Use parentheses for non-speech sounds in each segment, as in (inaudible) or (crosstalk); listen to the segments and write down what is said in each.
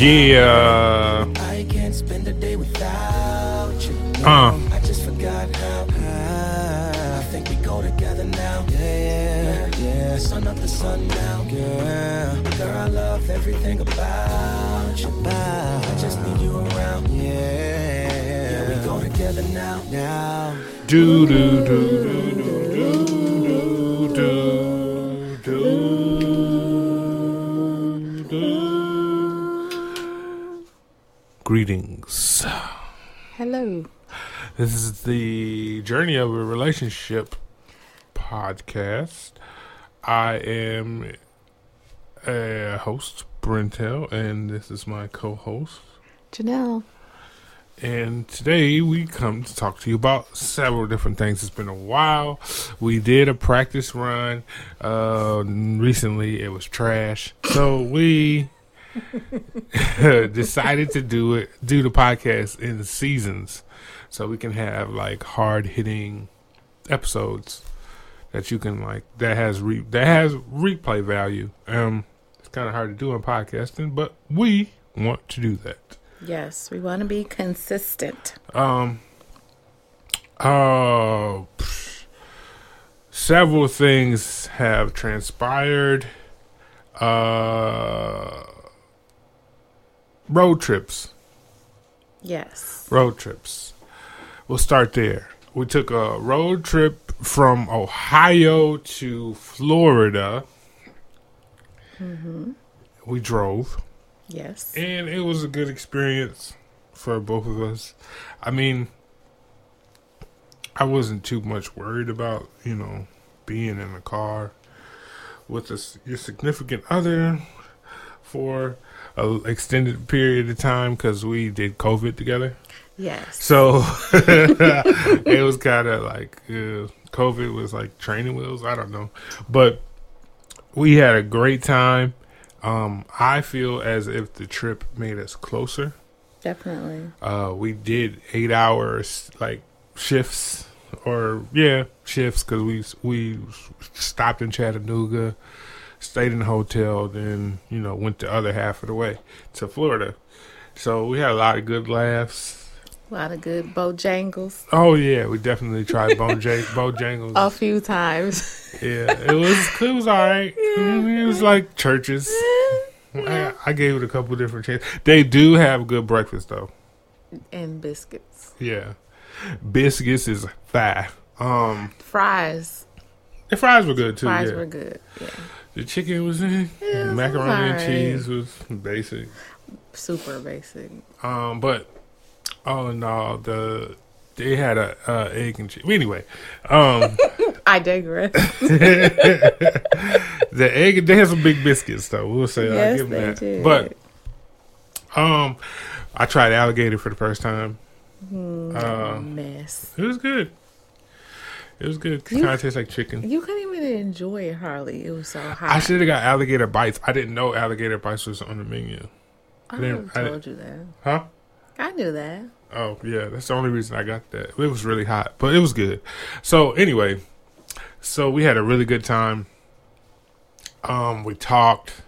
Yeah. I can't spend a day without you. Uh. I just forgot how. I think we go together now. Yeah, yeah, yeah. Sun up the sun now. Girl, girl, I love everything about you. I just need you around. Yeah, yeah. We go together now. Now. Do do do do Greetings. Hello. This is the Journey of a Relationship podcast. I am a host, Brentel, and this is my co-host. Janelle. And today we come to talk to you about several different things. It's been a while. We did a practice run. Uh, recently, it was trash. So we (laughs) decided to do it, do the podcast in seasons, so we can have like hard hitting episodes that you can like that has re- that has replay value. Um, it's kind of hard to do in podcasting, but we want to do that. Yes, we want to be consistent. Um. Uh, several things have transpired. Uh, road trips. Yes. Road trips. We'll start there. We took a road trip from Ohio to Florida. Mm-hmm. We drove. Yes. And it was a good experience for both of us. I mean, I wasn't too much worried about, you know, being in the car with a your significant other for an extended period of time because we did COVID together. Yes. So (laughs) it was kind of like uh, COVID was like training wheels. I don't know, but we had a great time. Um, I feel as if the trip made us closer. Definitely. Uh, we did eight hours like shifts, or yeah, shifts because we we stopped in Chattanooga, stayed in the hotel, then you know went the other half of the way to Florida. So we had a lot of good laughs. A lot of good Bojangles. Oh yeah, we definitely tried Bojang- (laughs) Bojangles. A few times. Yeah, it was it was all right. (laughs) It was like Church's. (laughs) I, I gave it a couple different chances. They do have good breakfast though. and biscuits. Yeah, biscuits is fat. Um, Fries. the fries were good too. Fries yeah. were good. Yeah. The chicken was in. Yeah, was macaroni and cheese was basic. Super basic. Um, but all in all, the they had a uh, egg and cheese. Anyway, um. (laughs) I digress. (laughs) the egg they had some big biscuits though. We'll say I yes, give them they that. did. But um, I tried alligator for the first time. Uh, mess. it was good. It was good. You- Kind of tastes like chicken. You couldn't even enjoy it hardly. It was so hot. I should have got alligator bites. I didn't know alligator bites was on the menu. I didn't- would've I told you that. Huh? I knew that. Oh yeah, that's the only reason I got that. It was really hot, but it was good. So anyway, so we had a really good time. Um, we talked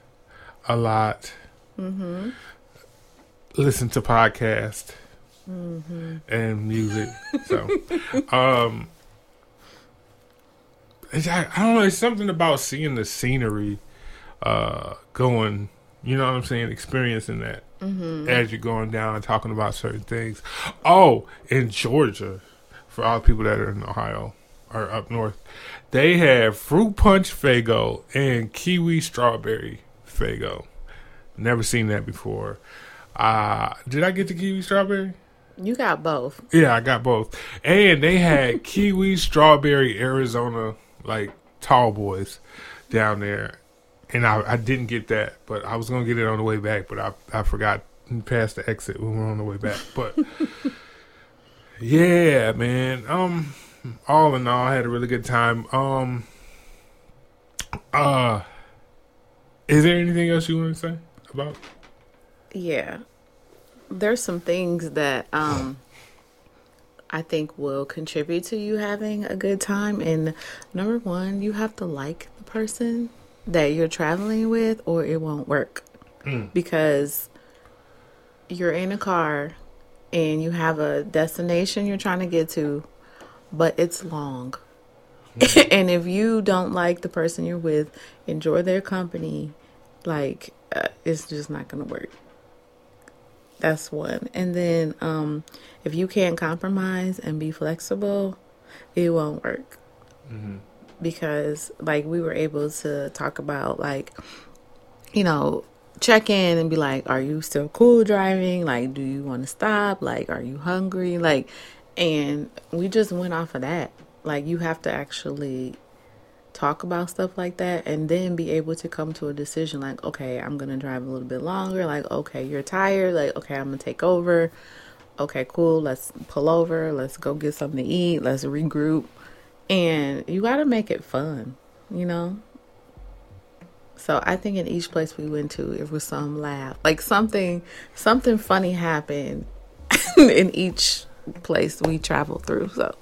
a lot. Mm-hmm. Listened to podcast and music. So, um, I, I don't know. It's something about seeing the scenery, uh, going. You know what I'm saying? Experiencing that as you're going down and talking about certain things. Oh, in Georgia, for all the people that are in Ohio or up north, they have fruit punch Faygo and kiwi strawberry Faygo. Never seen that before. Uh, did I get the kiwi strawberry? You got both. Yeah, I got both. And they had (laughs) kiwi strawberry Arizona like tall boys down there. And I, I didn't get that, but I was gonna get it on the way back, but I I forgot past the exit when we were on the way back. But (laughs) yeah, man. Um all in all I had a really good time. Um uh is there anything else you want to say about Yeah. There's some things that um I think will contribute to you having a good time and number 1, you have to like the person that you're traveling with or it won't work. because you're in a car and you have a destination you're trying to get to, but it's long. (laughs) and if you don't like the person you're with, enjoy their company, like uh, it's just not going to work. That's one. And then um if you can't compromise and be flexible, it won't work. Because like we were able to talk about like you know, check in and be like, are you still cool driving? Like, do you want to stop? Like, are you hungry? Like, and we just went off of that. Like, you have to actually talk about stuff like that and then be able to come to a decision like, okay, I'm going to drive a little bit longer. Like, okay, you're tired. Like, okay, I'm going to take over. Okay, cool. Let's pull over. Let's go get something to eat. Let's regroup. And you got to make it fun, you know? So I think in each place we went to, it was some laugh, like something, something funny happened (laughs) in each place we traveled through. So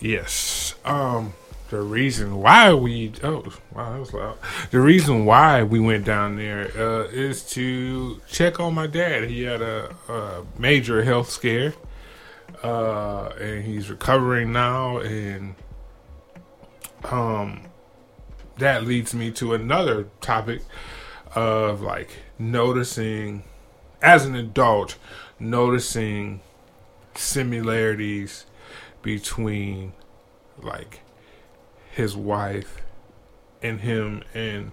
Yes. Um, the reason why we oh wow that was loud. The reason why we went down there uh, is to check on my dad. He had a, a major health scare, uh, and he's recovering now. And um, that leads me to another topic of like noticing as an adult, noticing similarities between like his wife and him and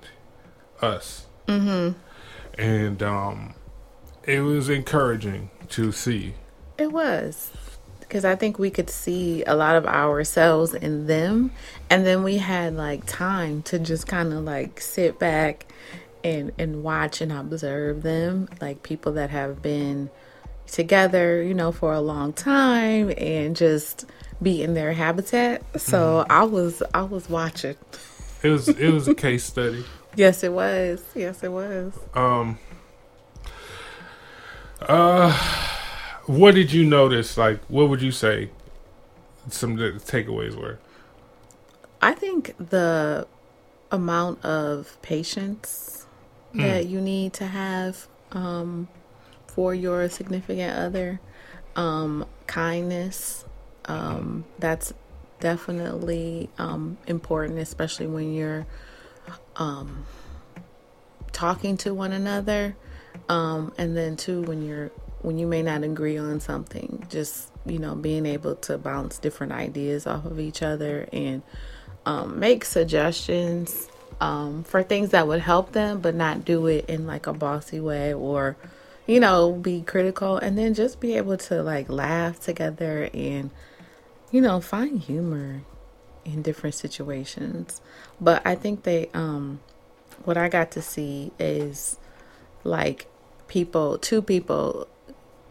us. Mm-hmm. And um, it was encouraging to see. it was because I think we could see a lot of ourselves in them, and then we had like time to just kind of like sit back and and watch and observe them, like people that have been together, you know, for a long time and just be in their habitat. So I was I was watching. It was it was a case study. (laughs) Yes, it was. Yes, it was. Um. Uh, what did you notice? Like, what would you say? Some of the takeaways were. I think the amount of patience that you need to have um, for your significant other, um, kindness, um, that's definitely um, important, especially when you're um, talking to one another. Um, and then too, when you're when you may not agree on something, just you know, being able to bounce different ideas off of each other and um, make suggestions um, for things that would help them, but not do it in like a bossy way or, you know, be critical. And then just be able to like laugh together and, you know, find humor in different situations. But I think they, um, what I got to see is like people, two people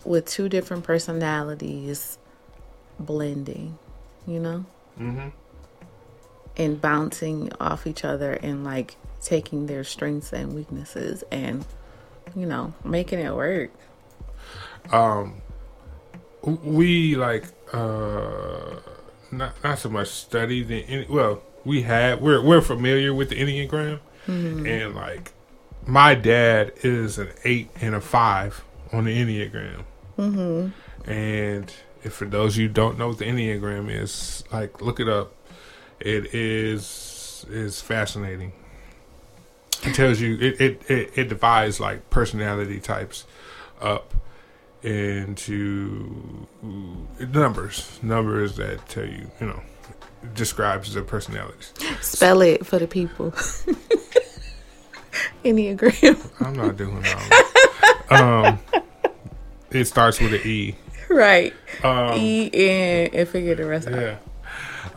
with two different personalities blending, you know? Mm-hmm. and bouncing off each other and like taking their strengths and weaknesses and you know making it work Um, we like uh, not not so much study the well, we had we're we're familiar with the enneagram, and like my dad is an eight and a five on the enneagram, mm-hmm. and if for those of you don't know what the enneagram is, like look it up. It is is fascinating. It tells you it it it, it divides like personality types up into numbers. Numbers that tell you you know describes the personalities. Spell it for the people. (laughs) Enneagram i'm not doing that. Um it starts with an e. Right. Um e and, and figure the rest out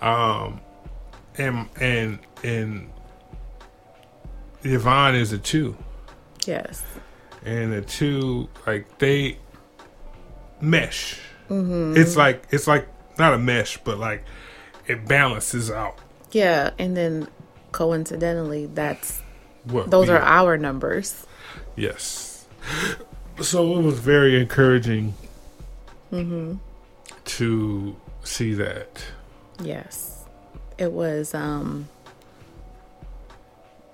yeah. Um and and and Yvonne is a two. Yes. And the two like they mesh. It's like it's like not a mesh, but like it balances out. yeah and then coincidentally that's What those we- are our numbers yes. So it was very encouraging to see that. yes it was um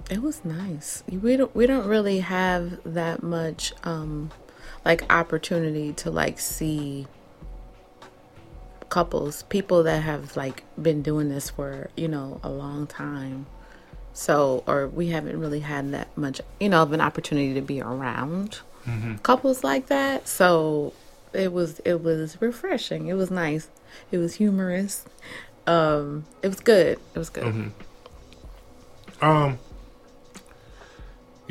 It was nice. We don't we don't really have that much um like opportunity to like see couples, people that have like been doing this for, you know, a long time. So, or we haven't really had that much, you know, of an opportunity to be around couples like that. So, it was it was refreshing. It was nice. It was humorous. Um, it was good. It was good. Um.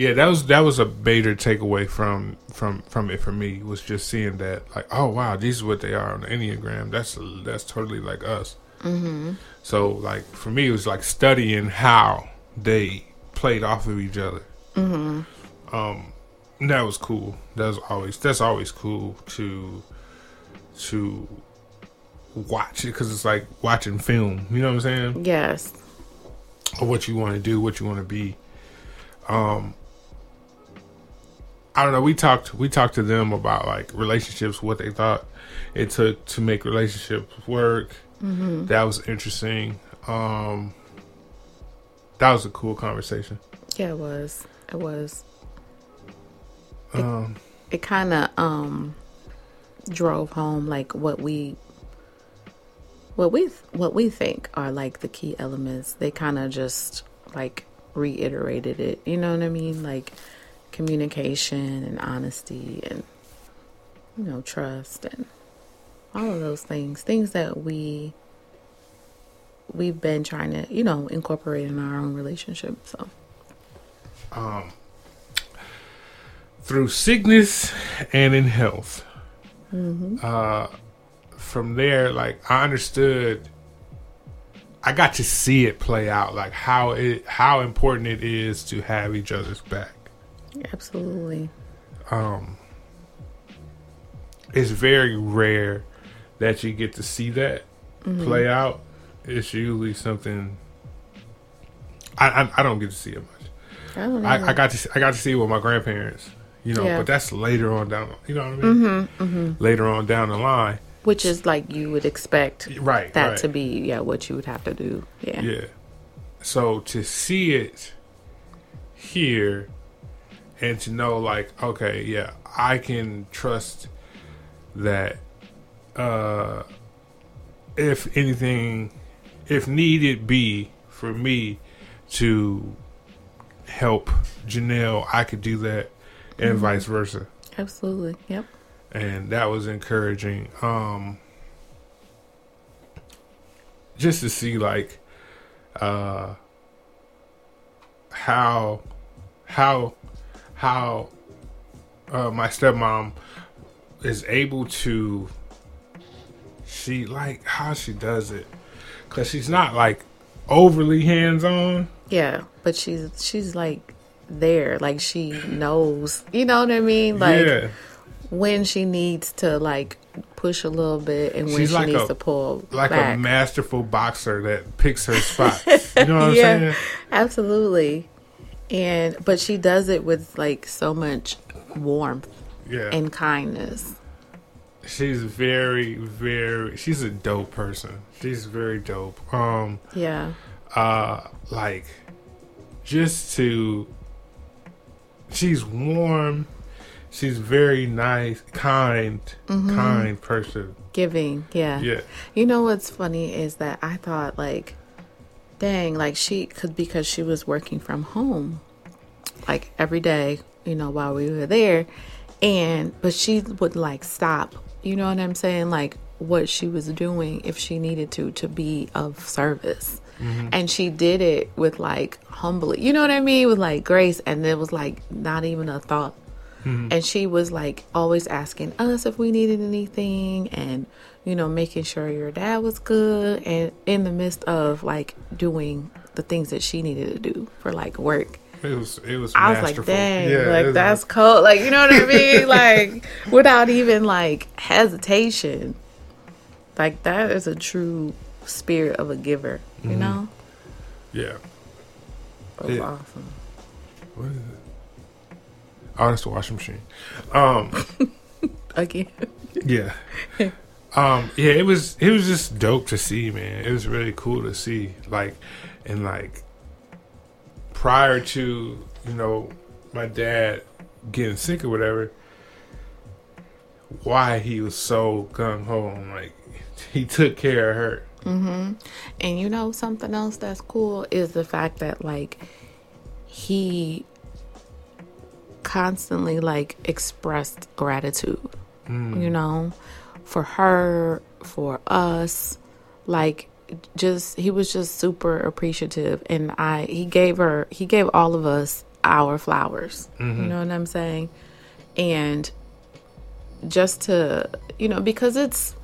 Yeah, that was that was a major takeaway from from from it for me was just seeing that like oh wow these is what they are on the enneagram that's that's totally like us. Mm-hmm. So like for me it was like studying how they played off of each other. Mm-hmm. Um, that was cool. That was always that's always cool to to watch it because it's like watching film. You know what I'm saying? Yes. or what you want to do, what you want to be. Um, I don't know. We talked. We talked to them about like relationships, what they thought it took to make relationships work. That was interesting. Um, that was a cool conversation. Yeah, it was. It was. It, Um, it kind of um drove home like what we what we what we think are like the key elements. They kind of just like reiterated it. You know what I mean? Like communication and honesty and you know trust and all of those things. Things that we we've been trying to you know incorporate in our own relationship. So through sickness and in health. Uh, from there, like I understood, I got to see it play out, like how it how important it is to have each other's back. Absolutely. Um, it's very rare that you get to see that play out. It's usually something I, I I don't get to see it much. I. I, I got to see, I got to see it with my grandparents, you know, Yeah. but that's later on down. You know what I mean? Mm-hmm, Later on down the line, Which is like you would expect right? that right. to be, yeah, what you would have to do. Yeah. Yeah. So to see it here and to know like, okay, yeah, I can trust that uh if anything if needed be for me to help Janelle, I could do that and vice versa. Absolutely. Yep. And that was encouraging. Um just to see like uh how how how uh my stepmom is able to she like how she does it cuz she's not like overly hands on Yeah. But she's she's like there. Like she knows. You know what I mean? Like yeah when she needs to like push a little bit and when She's she like needs a- to pull like back. a masterful boxer that picks her (laughs) spots you know what i'm yeah. saying Absolutely. And but she does it with like so much warmth yeah and kindness. she's very very she's a dope person she's very dope um Yeah. uh like just to she's warm she's very nice kind kind person Giving. Yeah. yeah You know what's funny is that I thought like, dang, like she could because she was working from home, like every day, you know, while we were there, and but she would like stop. You know what I'm saying? Like what she was doing if she needed to to be of service. Mm-hmm. And she did it with like humbly, you know what I mean, with like grace, and it was like not even a thought mm-hmm. and she was like always asking us if we needed anything and you know making sure your dad was good and in the midst of like doing the things that she needed to do for like work. It was it was i was like dang yeah, like was- that's (laughs) cold. Like you know what i mean? (laughs) Like without even like hesitation. Like that is a true spirit of a giver you know? Yeah. It was Yeah. awesome. What is it? Oh that's the washing machine. Um (laughs) again. Yeah. Um, yeah, it was it was just dope to see, man. It was really cool to see. Like and like prior to you know my dad getting sick or whatever, why he was so gung ho like he took care of her. Mm-hmm. And you know something else that's cool is the fact that like he constantly like expressed gratitude. You know, for her, for us, like just he was just super appreciative and I he gave her he gave all of us our flowers. You mm-hmm. know what I'm saying? And just to you know because it's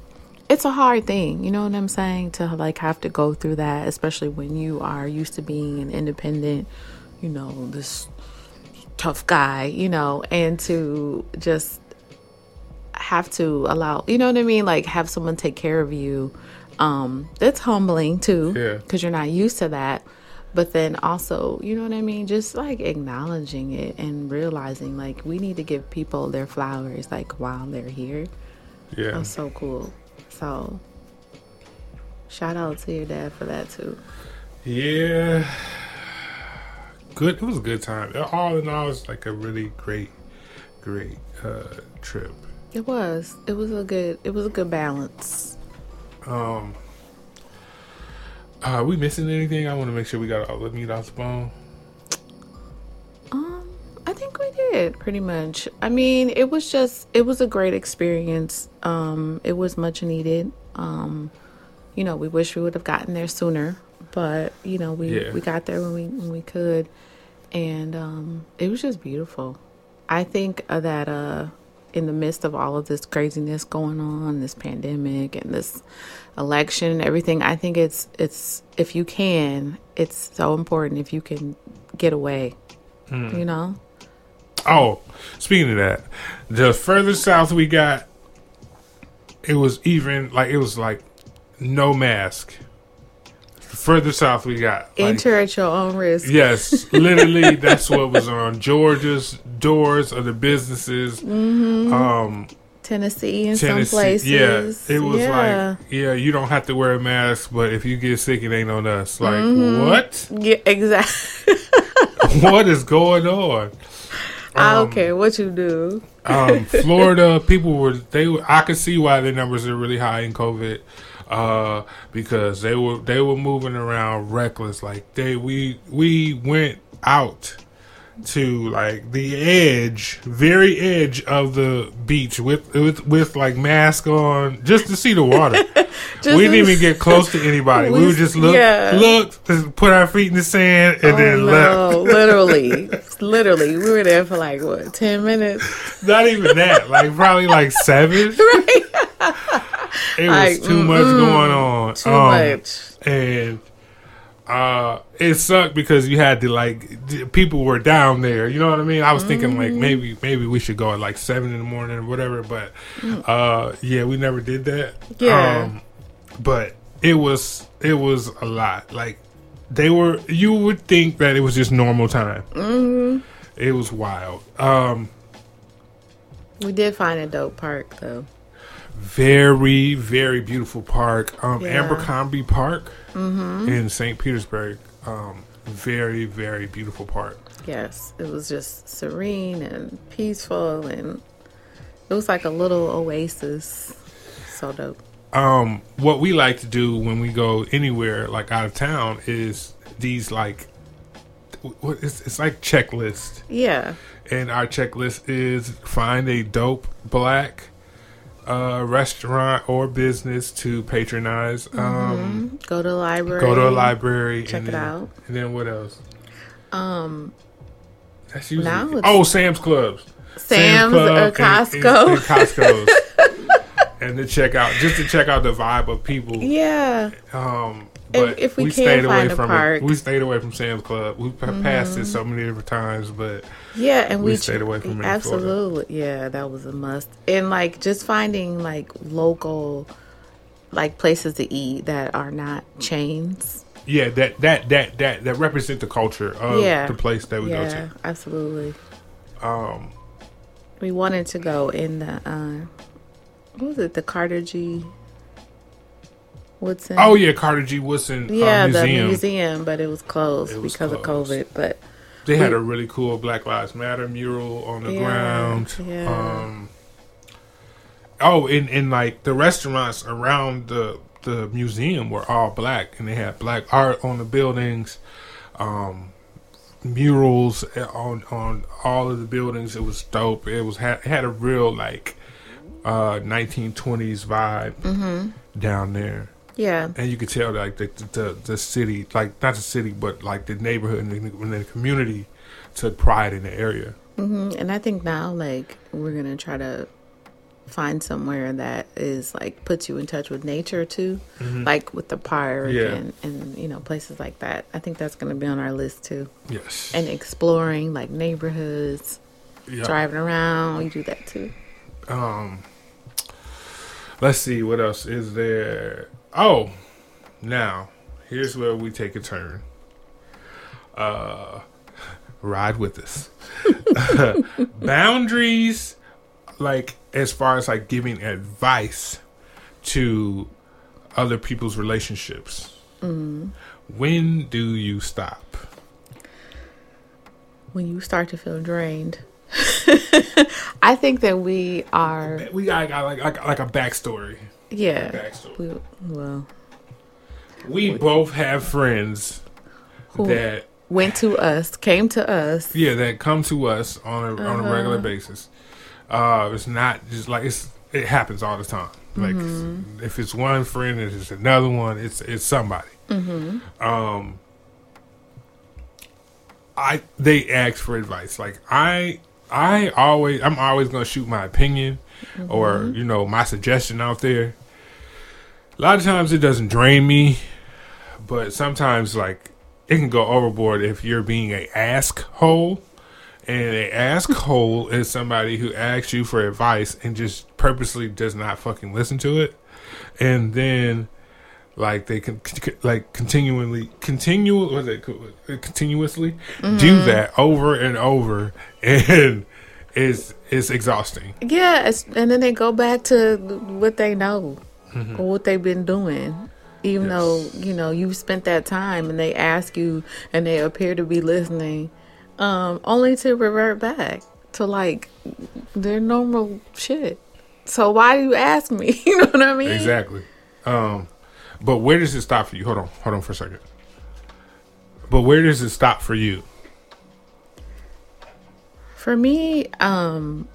it's a hard thing you know what i'm saying to like have to go through that especially when you are used to being an independent you know this tough guy you know and to just have to allow you know what i mean like have someone take care of you um that's humbling too Yeah. because you're not used to that but then also you know what i mean just like acknowledging it and realizing like we need to give people their flowers like while they're here Yeah, that's so cool. So, shout out to your dad for that too. yeah. Good. It was a good time. All in all, it's like a really great, great uh, trip. It was. It was a good. It was a good balance. Um, are we missing anything? I want to make sure we got all the meat off the bone. Um, I think we did pretty much. I mean, it was just. It was a great experience. Um, it was much needed. Um, you know, we wish we would have gotten there sooner, but you know, we Yeah. we got there when we when we could, and um, it was just beautiful. I think uh, that uh, in the midst of all of this craziness going on, this pandemic and this election and everything, I think it's it's if you can, it's so important if you can get away. Hmm. You know, Oh, speaking of that, the further south we got, it was even like it was like no mask. The further south we got, like, enter at your own risk. yes, (laughs) literally, that's what was on Georgia's doors of the businesses. Um, Tennessee in Tennessee, some places. yeah, it was yeah. like, yeah, you don't have to wear a mask, but if you get sick, it ain't on us. Like, Mm-hmm. what? yeah, exactly. (laughs) what is going on? I Um, don't care what you do. um, (laughs) Florida people were they were I could see why their numbers are really high in COVID uh, because they were they were moving around reckless like they we we went out to like the edge very edge of the beach with with with like mask on just to see the water (laughs) we didn't even get close to anybody (laughs) we, We- would just look yeah. look just put our feet in the sand and Oh, then left no, (laughs) literally, literally, we were there for like what ten minutes. Not even that. Like probably like seven. Right, It was too much going on. too Um, much. And uh it sucked because you had to like people were down there. You know what I mean? I was thinking like Mm-hmm. maybe maybe we should go at like seven in the morning or whatever, but Mm. uh yeah, we never did that. Yeah. Um but it was it was a lot. Like they were you would think that it was just normal time. Mm-hmm. It was wild. Um We did find a dope park though. Very very beautiful park um Yeah. abercrombie park in st petersburg um very very beautiful park Yes, it was just serene and peaceful, and it was like a little oasis. So dope. um what we like to do when we go anywhere like out of town is these like what it's, it's like checklist Yeah, and our checklist is find a dope black uh restaurant or business to patronize um go to the library. go to a library Check and it then, out. and then what else Um, That's usually oh Sam's Clubs, Sam's or and- and- Costco. and, (laughs) Costco's, and to check out just to check out the vibe of people. yeah, Um, but if we we, can stayed away find a from park. it. We stayed away from Sam's Club. We pa- passed it so many different times, but yeah, and We we, stayed away from it absolutely. Yeah, that was a must. And like just finding like local, like places to eat that are not chains. yeah, that that that that that represent the culture of Yeah. the place that we yeah, go to. absolutely. Um, We wanted to go in the uh, what was it? The Carter G. Woodson. oh yeah, Carter G. Woodson uh, yeah, museum. the museum, but it was closed It was because closed. of COVID. But They had a really cool Black Lives Matter mural on the Yeah, ground. yeah. Um, oh, and, and like the restaurants around the the museum were all black, and they had black art on the buildings, um, murals on on all of the buildings. It was dope. It was had, had a real like uh 1920s vibe Mm-hmm. down there Yeah. and you could tell like the, the the city, like not the city, but like the neighborhood and the, and the community took pride in the area. hmm And I think now, like, we're gonna try to find somewhere that is like puts you in touch with nature too, like with the park Mm-hmm. Yeah. and and you know places like that. I think that's gonna be on our list too. Yes, And exploring like neighborhoods, yeah. driving around, we do that too. Um, let's see what else is there. Oh, now here's where we take a turn. Uh, (laughs) ride with us. (laughs) Boundaries, like as far as like giving advice to other people's relationships. When do you stop? When you start to feel drained, (laughs) I think that we are, We got, got like, like like a backstory. Yeah. We, well, We both have friends Who- that went to us, came to us. yeah that come to us on a on a Uh-huh. regular basis. Uh, it's not just like it's it happens all the time. Like Mm-hmm. if it's one friend, it's another one. It's it's somebody. Mm-hmm. Um, I they ask for advice. Like I I always I'm always gonna shoot my opinion or mm-hmm. you know my suggestion out there. A lot of times it doesn't drain me, but sometimes like it can go overboard if you're being a ask hole. And a ask (laughs) hole is somebody who asks you for advice and just purposely does not fucking listen to it. And then like they can like continually continue was it continuously do that over and over (laughs) and it's it's exhausting Yeah, it's, and then they go back to what they know Mm-hmm. or what they've been doing. Even though, you know, you've spent that time and they ask you and they appear to be listening, um, only to revert back to like their normal shit. So why do you ask me? (laughs) You know what I mean? exactly um but where does it stop for you? Hold on hold on for a second. But where does it stop for you? For me, um,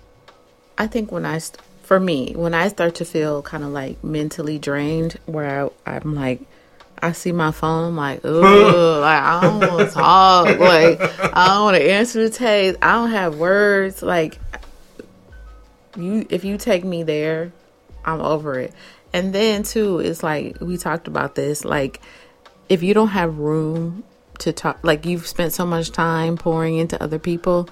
I think when I, st- for me, when I start to feel kind of like mentally drained, where I, I'm like, I see my phone, I'm like, (laughs) ugh, like I don't want to talk, like I don't want to answer the text, I don't have words, like you, if you take me there, I'm over it. And then too, it's like we talked about this, like if you don't have room to talk, like you've spent so much time pouring into other people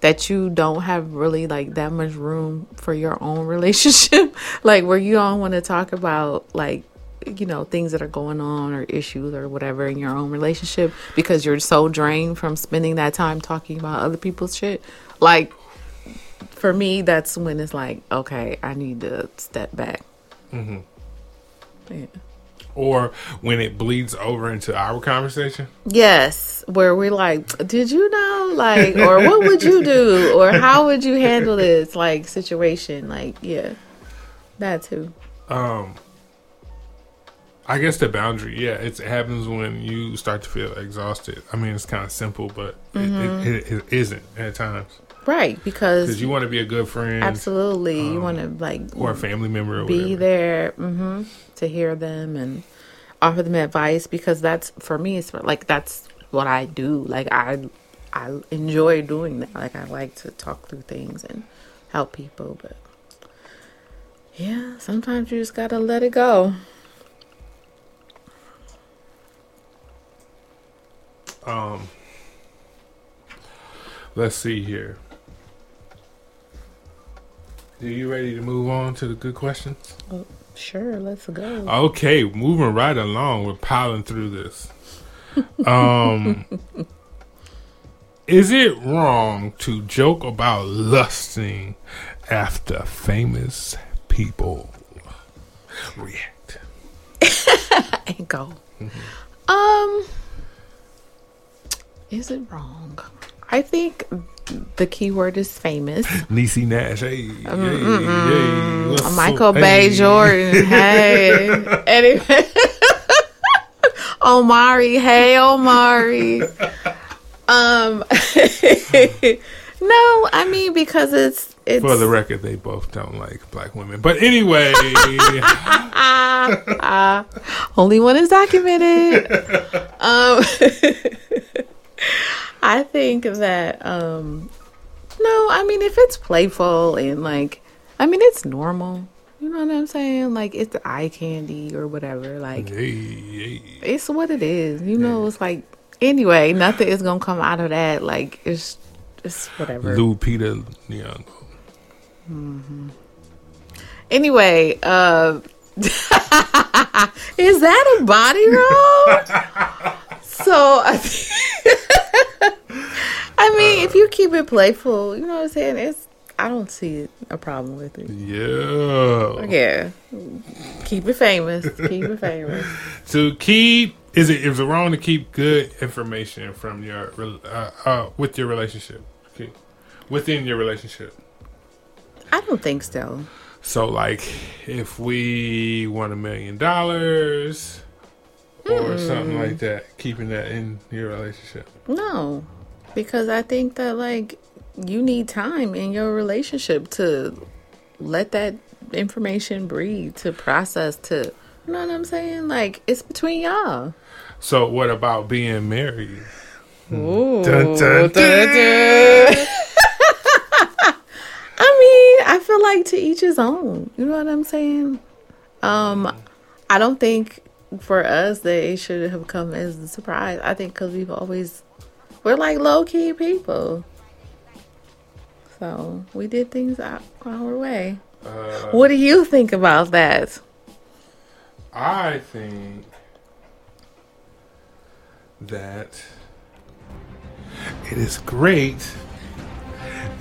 that you don't have really like that much room for your own (laughs) relationship, like where you don't want to talk about like you know things that are going on or issues or whatever in your own relationship because you're so drained from spending that time talking about other people's shit. Like for me, that's when it's like, okay, I need to step back. Mm-hmm. Yeah. or when it bleeds over into our conversation Yes, where we're like, did you know, like, or what would you do, or how would you handle this, like, situation, like, yeah, that too. um I guess the boundary, yeah, it's, it happens when you start to feel exhausted. I mean, it's kind of simple, but it, it, it, it isn't at times Right, because you want to be a good friend absolutely you want to like or a family member or be whatever. there hmm to hear them and offer them advice because that's for me. It's like that's what I do. Like I, I enjoy doing that. Like I like to talk through things and help people, but yeah, sometimes you just gotta let it go. Um, let's see here. Are you ready to move on to the good questions? Sure, let's go. Okay, moving right along. We're piling through this. Um, (laughs) is it wrong to joke about lusting after famous people? React. (laughs) and go. Um, is it wrong? I think the key word is famous. (laughs) Niecy Nash. Hey, hey, hey. Michael up? Bay Hey. Jordan. Hey. (laughs) anyway. (laughs) Omari. Hey, Omari. Um No, I mean because it's it's For the record, they both don't like black women. But anyway, only one is documented. um I think that um no, I mean if it's playful and like I mean it's normal. You know what I'm saying? Like it's eye candy or whatever. Like hey, hey. it's what it is. You know, it's like anyway, nothing is gonna come out of that. Like it's it's whatever. Lou Peter Young. Anyway, uh (laughs) is that a body roll? (laughs) so I, (laughs) I mean, if you keep it playful, you know what I'm saying. It's I don't see a problem with it. Yeah. Yeah, keep it famous. Keep it famous. (laughs) To keep is it is it wrong to keep good information from your uh, uh, with your relationship? Okay. Within your relationship. I don't think so. So like if we won a million dollars or something like that, keeping that in your relationship. No, because I think that like you need time in your relationship to let that information breathe, to process, to you know what I'm saying? Like it's between y'all. So what about being married? Ooh. Dun, dun, (laughs) I mean, I feel like to each his own. You know what I'm saying? Um, I don't think for us that it should have come as a surprise. I think because we've always we're like low key people, so we did things our, our way. Uh, What do you think about that? I think that it is great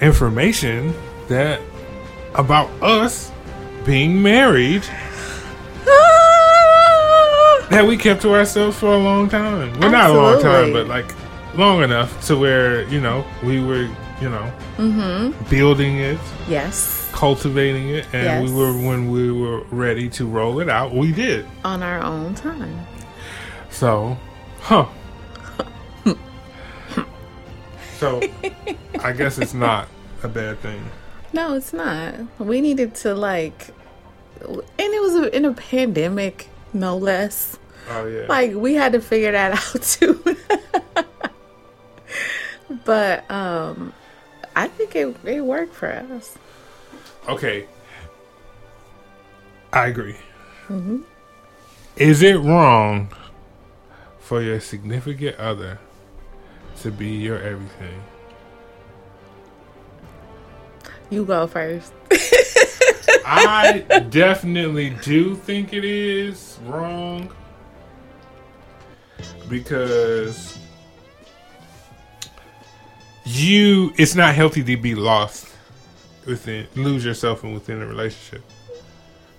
information that about us being married that we kept to ourselves for a long time. Well, not a long time, but like long enough to where you know we were, you know, Mm-hmm. building it, Yes, cultivating it, and we were when we were ready to roll it out, we did. on our own time. So, huh. so, I guess it's not a bad thing. No, it's not. We needed to like, and it was in a pandemic, no less. Oh, yeah. like we had to figure that (laughs) out too but um i think it, it worked for us okay. I agree. Is it wrong for your significant other to be your everything? you go first (laughs) I definitely do think it is wrong because you it's not healthy to be lost within lose yourself and within a relationship.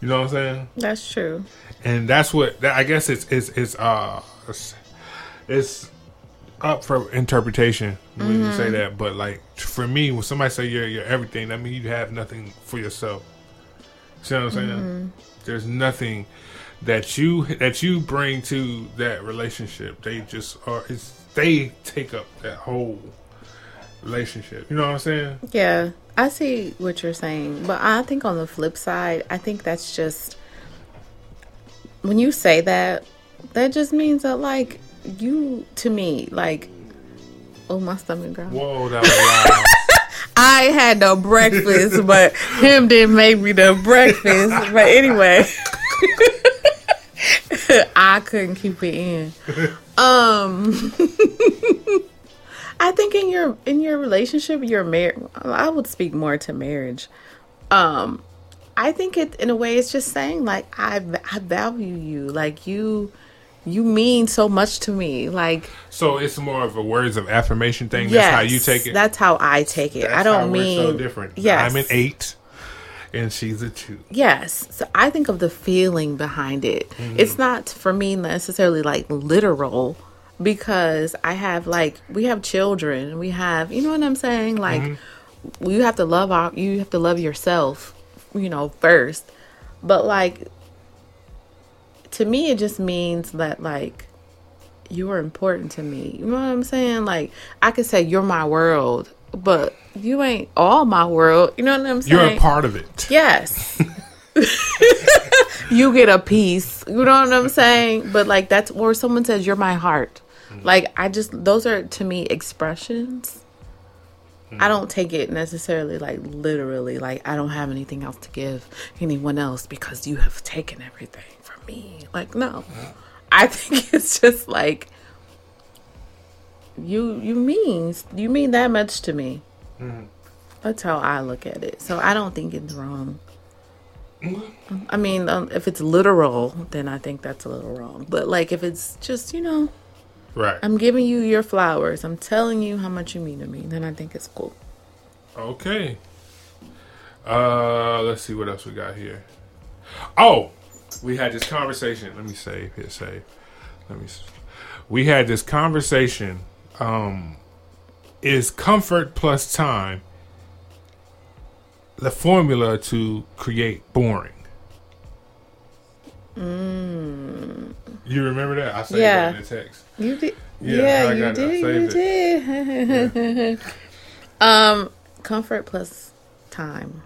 You know what I'm saying? that's true And that's what that, I guess it's it's it's uh it's, it's up for interpretation when you say that. But like for me, when somebody say you're you're everything, that means you have nothing for yourself. See what I'm saying? There's nothing that you that you bring to that relationship. They just are. It's they take up that whole relationship. You know what I'm saying? yeah i see what you're saying but i think on the flip side i think that's just when you say that that just means that like you to me like oh my stomach girl Whoa, that was loud. I had no breakfast, but him didn't make me the breakfast. But anyway, (laughs) I couldn't keep it in. Um, (laughs) I think in your in your relationship, your marriage. I would speak more to marriage. Um, I think it in a way it's just saying like I I value you, like you you mean so much to me, like so it's more of a words of affirmation thing. That's how you take it. That's how I take it. I That's how don't mean so different. Yes, I'm an eight, and she's a two. Yes. So I think of the feeling behind it. Mm-hmm. It's not for me necessarily like literal. because I have like we have children, we have you know what I'm saying. Like you have to love our you have to love yourself, you know first. But like to me, it just means that like you are important to me. You know what I'm saying? Like I could say you're my world, but you ain't all my world. You know what I'm saying? You're a part of it. Yes. (laughs) you get a piece. You know what I'm saying? But like that's where someone says you're my heart. Mm. Like I just those are to me expressions. Mm. I don't take it necessarily like literally like I don't have anything else to give anyone else because you have taken everything me. Like no. I (laughs) think it's just like you you mean you mean that much to me. That's how I look at it. So I don't think it's wrong. I mean, um, if it's literal, then I think that's a little wrong. But like, if it's just you know, Right. I'm giving you your flowers, I'm telling you how much you mean to me, then I think it's cool. Okay. Uh, let's see what else we got here. Oh, we had this conversation. Let me save. Hit save. Let me. We had this conversation. Um, is comfort plus time the formula to create boring? You remember that? I saved Yeah. that in the text. You did, Yeah, yeah, you. Did, you did. (laughs) um, comfort plus time.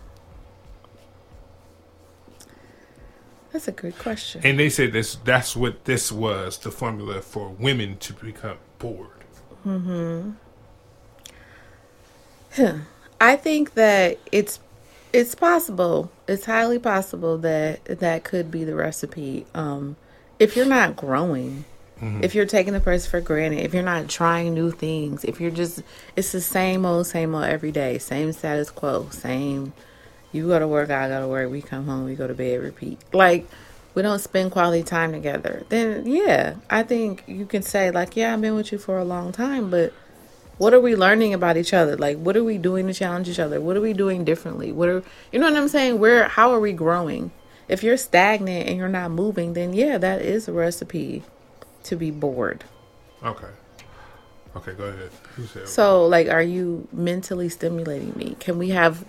That's a good question. And they said this that's what this was the formula for women to become bored. Hmm. I think that it's it's possible. It's highly possible that that could be the recipe. Um, if you're not growing, if you're taking the person for granted, if you're not trying new things, if you're just it's the same old, same old every day, same status quo, same. You go to work, I go to work. We come home, we go to bed, repeat. Like we don't spend quality time together. Then yeah, I think you can say like, yeah, I've been with you for a long time, but what are we learning about each other like what are we doing to challenge each other what are we doing differently what are you know what i'm saying where how are we growing if you're stagnant and you're not moving then yeah that is a recipe to be bored Okay. Okay, go ahead. So like are you mentally stimulating me can we have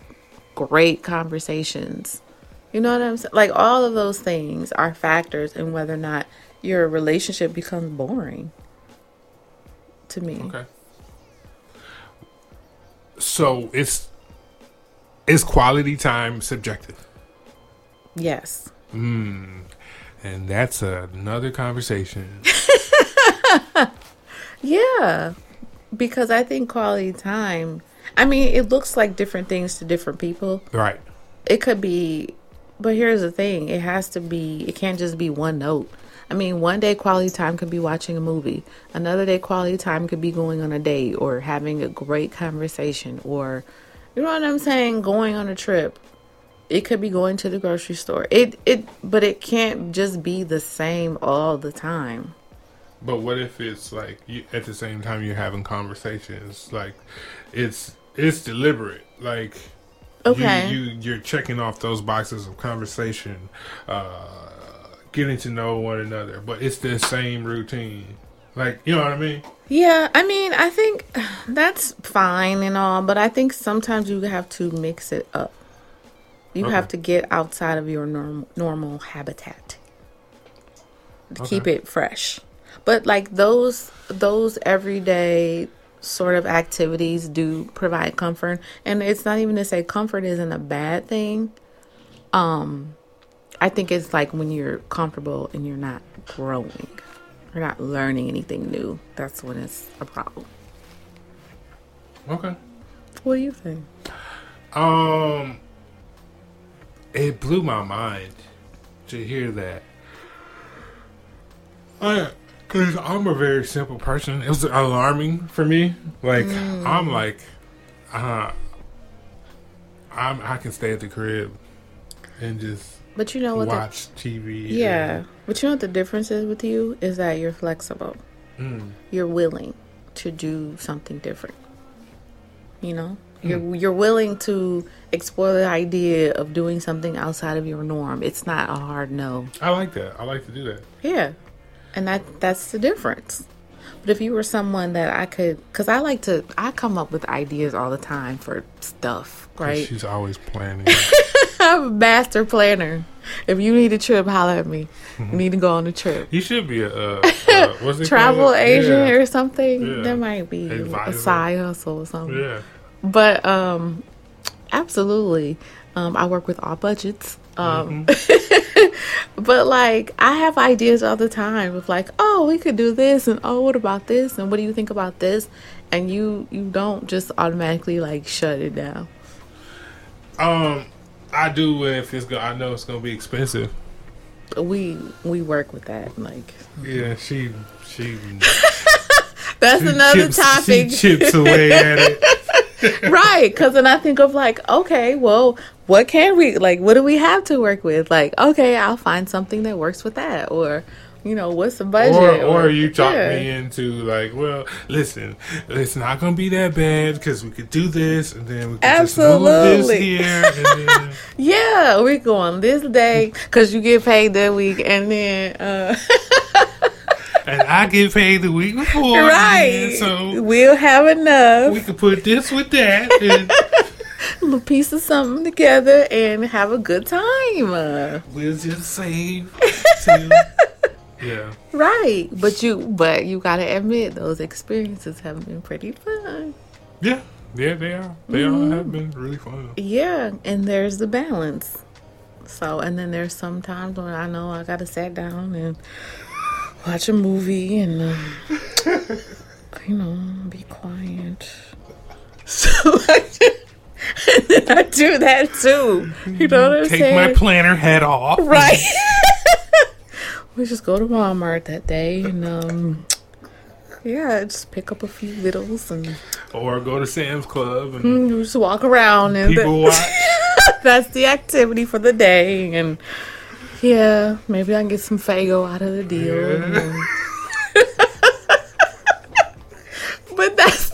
great conversations you know what i'm saying like all of those things are factors in whether or not your relationship becomes boring to me Okay. So it's is quality time subjective? yes hmm. And that's another conversation. (laughs) Yeah, because I think quality time. I mean, it looks like different things to different people. right. It could be, but here's the thing: it has to be. It can't just be one note. I mean, one day quality time could be watching a movie. Another day quality time could be going on a date or having a great conversation, or you know what I'm saying, going on a trip. It could be going to the grocery store. It it, but it can't just be the same all the time. But what if it's like you, at the same time you're having conversations? Like it's it's deliberate. Like Okay. you, you you're checking off those boxes of conversation, uh, getting to know one another. But it's the same routine. Like you know what I mean? Yeah, I mean, I think (sighs) that's fine and all, but I think sometimes you have to mix it up. You have to get outside of your norm- normal habitat to keep it fresh. But like those those everyday sort of activities do provide comfort, and it's not even to say comfort isn't a bad thing. Um, I think it's like when you're comfortable and you're not growing, you're not learning anything new. That's when it's a problem. Okay. What do you think? Um, it blew my mind to hear that. I, cause I'm a very simple person. It was alarming for me. Like mm. I'm like, uh, I'm I can stay at the crib and just But you know what? The, watch TV. yeah, but you know what the difference is with you is that you're flexible. and- You're willing to do something different. You know, mm. you're you're willing to explore the idea of doing something outside of your norm. It's not a hard no. I like that. I like to do that. Yeah, and that that's the difference. But if you were someone that I could, because I like to, I come up with ideas all the time for stuff, right? She's always planning. (laughs) I'm a master planner. If you need a trip, holler at me. You need to go on a trip. you should be a uh, (laughs) uh, Travel agent Yeah. or something. Yeah. That might be Advisor. a side hustle or something. Yeah. But um, absolutely, um, I work with all budgets. Um, (laughs) but like I have ideas all the time of like, oh, we could do this, and oh, what about this, and what do you think about this? And you you don't just automatically like shut it down. Um, I do if it's go. I know it's gonna be expensive. We we work with that. Like Yeah, she she (laughs) that's she another chips, topic, She chips away at it. (laughs) right? Because then I think of like, okay, well, what can we like? What do we have to work with? Like, okay, I'll find something that works with that, or you know, what's the budget? Or, or you talk Yeah. me into like, well, listen, it's not gonna be that bad because we could do this, and then we could just move this Absolutely. here, (laughs) Yeah, we go on this day because you get paid that week, and then uh, (laughs) and I get paid the week before, right, so we'll have enough we can put this with that. (laughs) And a little piece of something together and have a good time. We'll just save. (laughs) till- yeah. right, but you but you gotta admit those experiences have been pretty fun. Yeah, yeah, they are. They all mm-hmm. have been really fun. Yeah, and there's the balance. So, and then there's some times when I know I gotta sit down and watch a movie and, um, (laughs) you know, be quiet. (laughs) So I do, (laughs) and then I do that too. You know what I'm Take saying? my planner head off. right. we just go to Walmart that day and, um, yeah, just pick up a few littles and Or go to Sam's Club and mm, just walk around and people watch. that's the activity for the day and yeah maybe i can get some Faygo out of the deal Yeah. but that's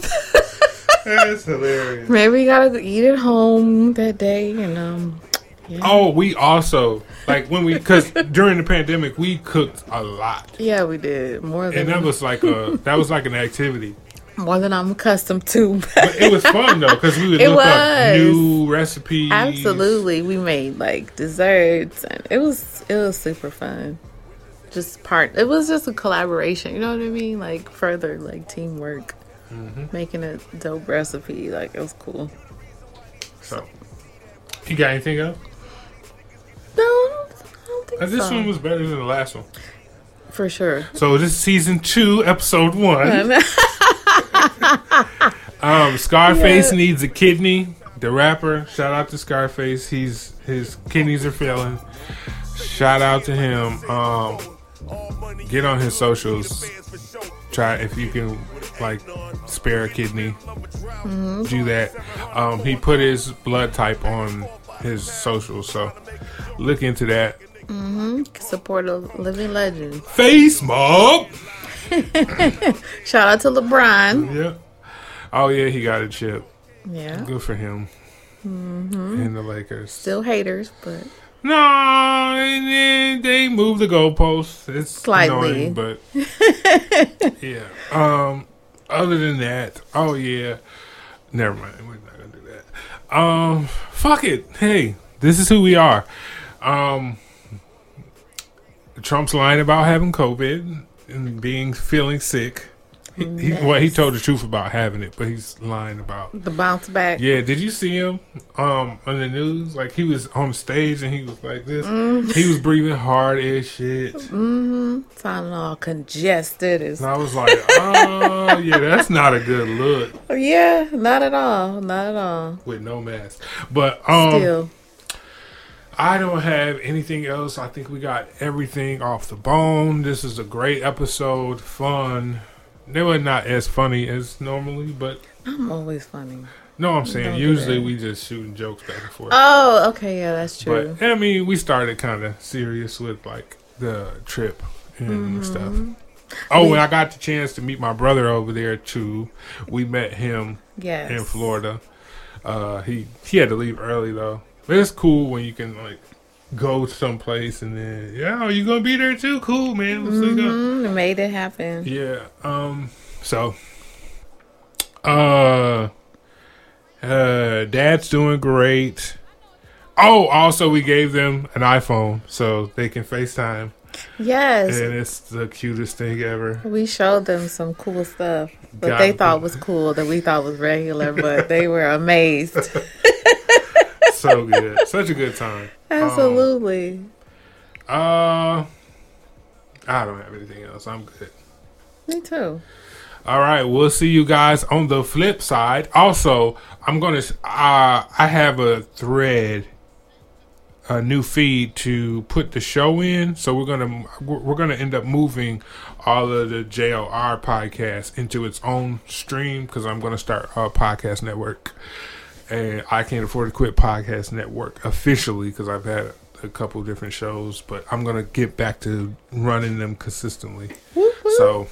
That's hilarious. maybe you gotta eat at home that day and um yeah, Oh, we also like when we because during the pandemic we cooked a lot, yeah we did more and that was like a that was like an activity. More than i'm accustomed to (laughs) But it was fun though because we would It look up new recipes. absolutely we made like desserts and it was it was super fun just part it was just a collaboration you know what i mean like further like teamwork Mm-hmm. making a dope recipe like it was cool So, you got anything else? No, I don't, I don't think Uh, This so. one was better than the last one. for sure. So this is season two, episode one. (laughs) Um, Scarface Yeah. needs a kidney. The rapper, shout out to Scarface. He's his kidneys are failing. Shout out to him. Um, get on his socials. Try if you can, like, spare a kidney. Do that. Um, he put his blood type on his socials, so look into that. Support a living legend. Face mob. (laughs) Shout out to LeBron. Yeah. Oh yeah, he got a chip. Yeah. Good for him. And the Lakers. Still haters, but No, and then they moved the goalposts. It's Slightly. annoying, but (laughs) yeah. Um, other than that, oh yeah. Never mind. We're not gonna do that. Um, fuck it. Hey, this is who we are. Um, Trump's lying about having COVID and being feeling sick. He, he, well, he told the truth about having it, but he's lying about the bounce back. yeah, did you see him um on the news? Like he was on stage and he was like this. Mm. He was breathing hard as shit. Sounding all congested. And I was like, oh yeah, that's not a good look (laughs) yeah, not at all. Not at all. with no mask. But um Still. I don't have anything else. I think we got everything off the bone. This is a great episode, fun. They were not as funny as normally, but I'm always funny. no, I'm saying Don't usually we just shooting jokes back and forth. Oh, okay, yeah, that's true. But I mean, we started kind of serious with like the trip and stuff. Oh, and I got the chance to meet my brother over there too. We met him yes. in Florida. Uh, he he had to leave early though, but it's cool when you can like go someplace and then yeah, oh, you gonna be there too? Cool, man. Let's link up. Mm, made it happen. Yeah. Um. So, uh, uh, Dad's doing great. Oh, also we gave them an iPhone so they can FaceTime, Yes. and it's the cutest thing ever. We showed them some cool stuff that they thought was cool that we thought was regular, but they were amazed. (laughs) So good, such a good time. Absolutely. Uh, I don't have anything else. I'm good. Me too. All right, we'll see you guys on the flip side. Also, I'm gonna. Uh, I have a thread, a new feed to put the show in. So we're gonna we're gonna end up moving all of the JLR podcasts into its own stream because I'm gonna start a podcast network, and I can't afford to quit podcast network officially because I've had a couple different shows, but I'm gonna get back to running them consistently. So.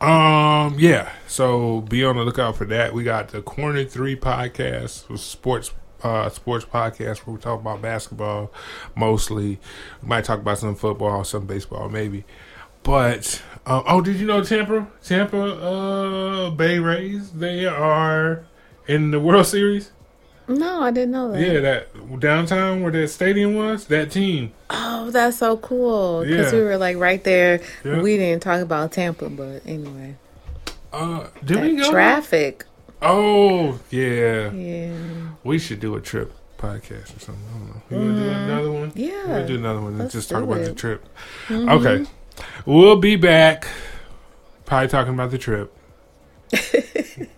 Um, yeah. So be on the lookout for that. We got the Corner Three podcast, with sports, uh, sports podcast where we talk about basketball mostly. We might talk about some football, some baseball, maybe. But uh, oh, did you know Tampa, Tampa, uh, Bay Rays? They are in the World Series. No, I didn't know that. Yeah, that downtown where that stadium was. That team. Oh, that's so cool. Because Yeah. we were like right there. Yeah. We didn't talk about Tampa, but anyway. Uh, did we That go? traffic. Oh yeah. Yeah. We should do a trip podcast or something. I don't know. You want to do another one? Mm-hmm. Yeah. We'll do another one and Let's just talk about the trip. Mm-hmm. Okay. We'll be back. Probably talking about the trip. (laughs)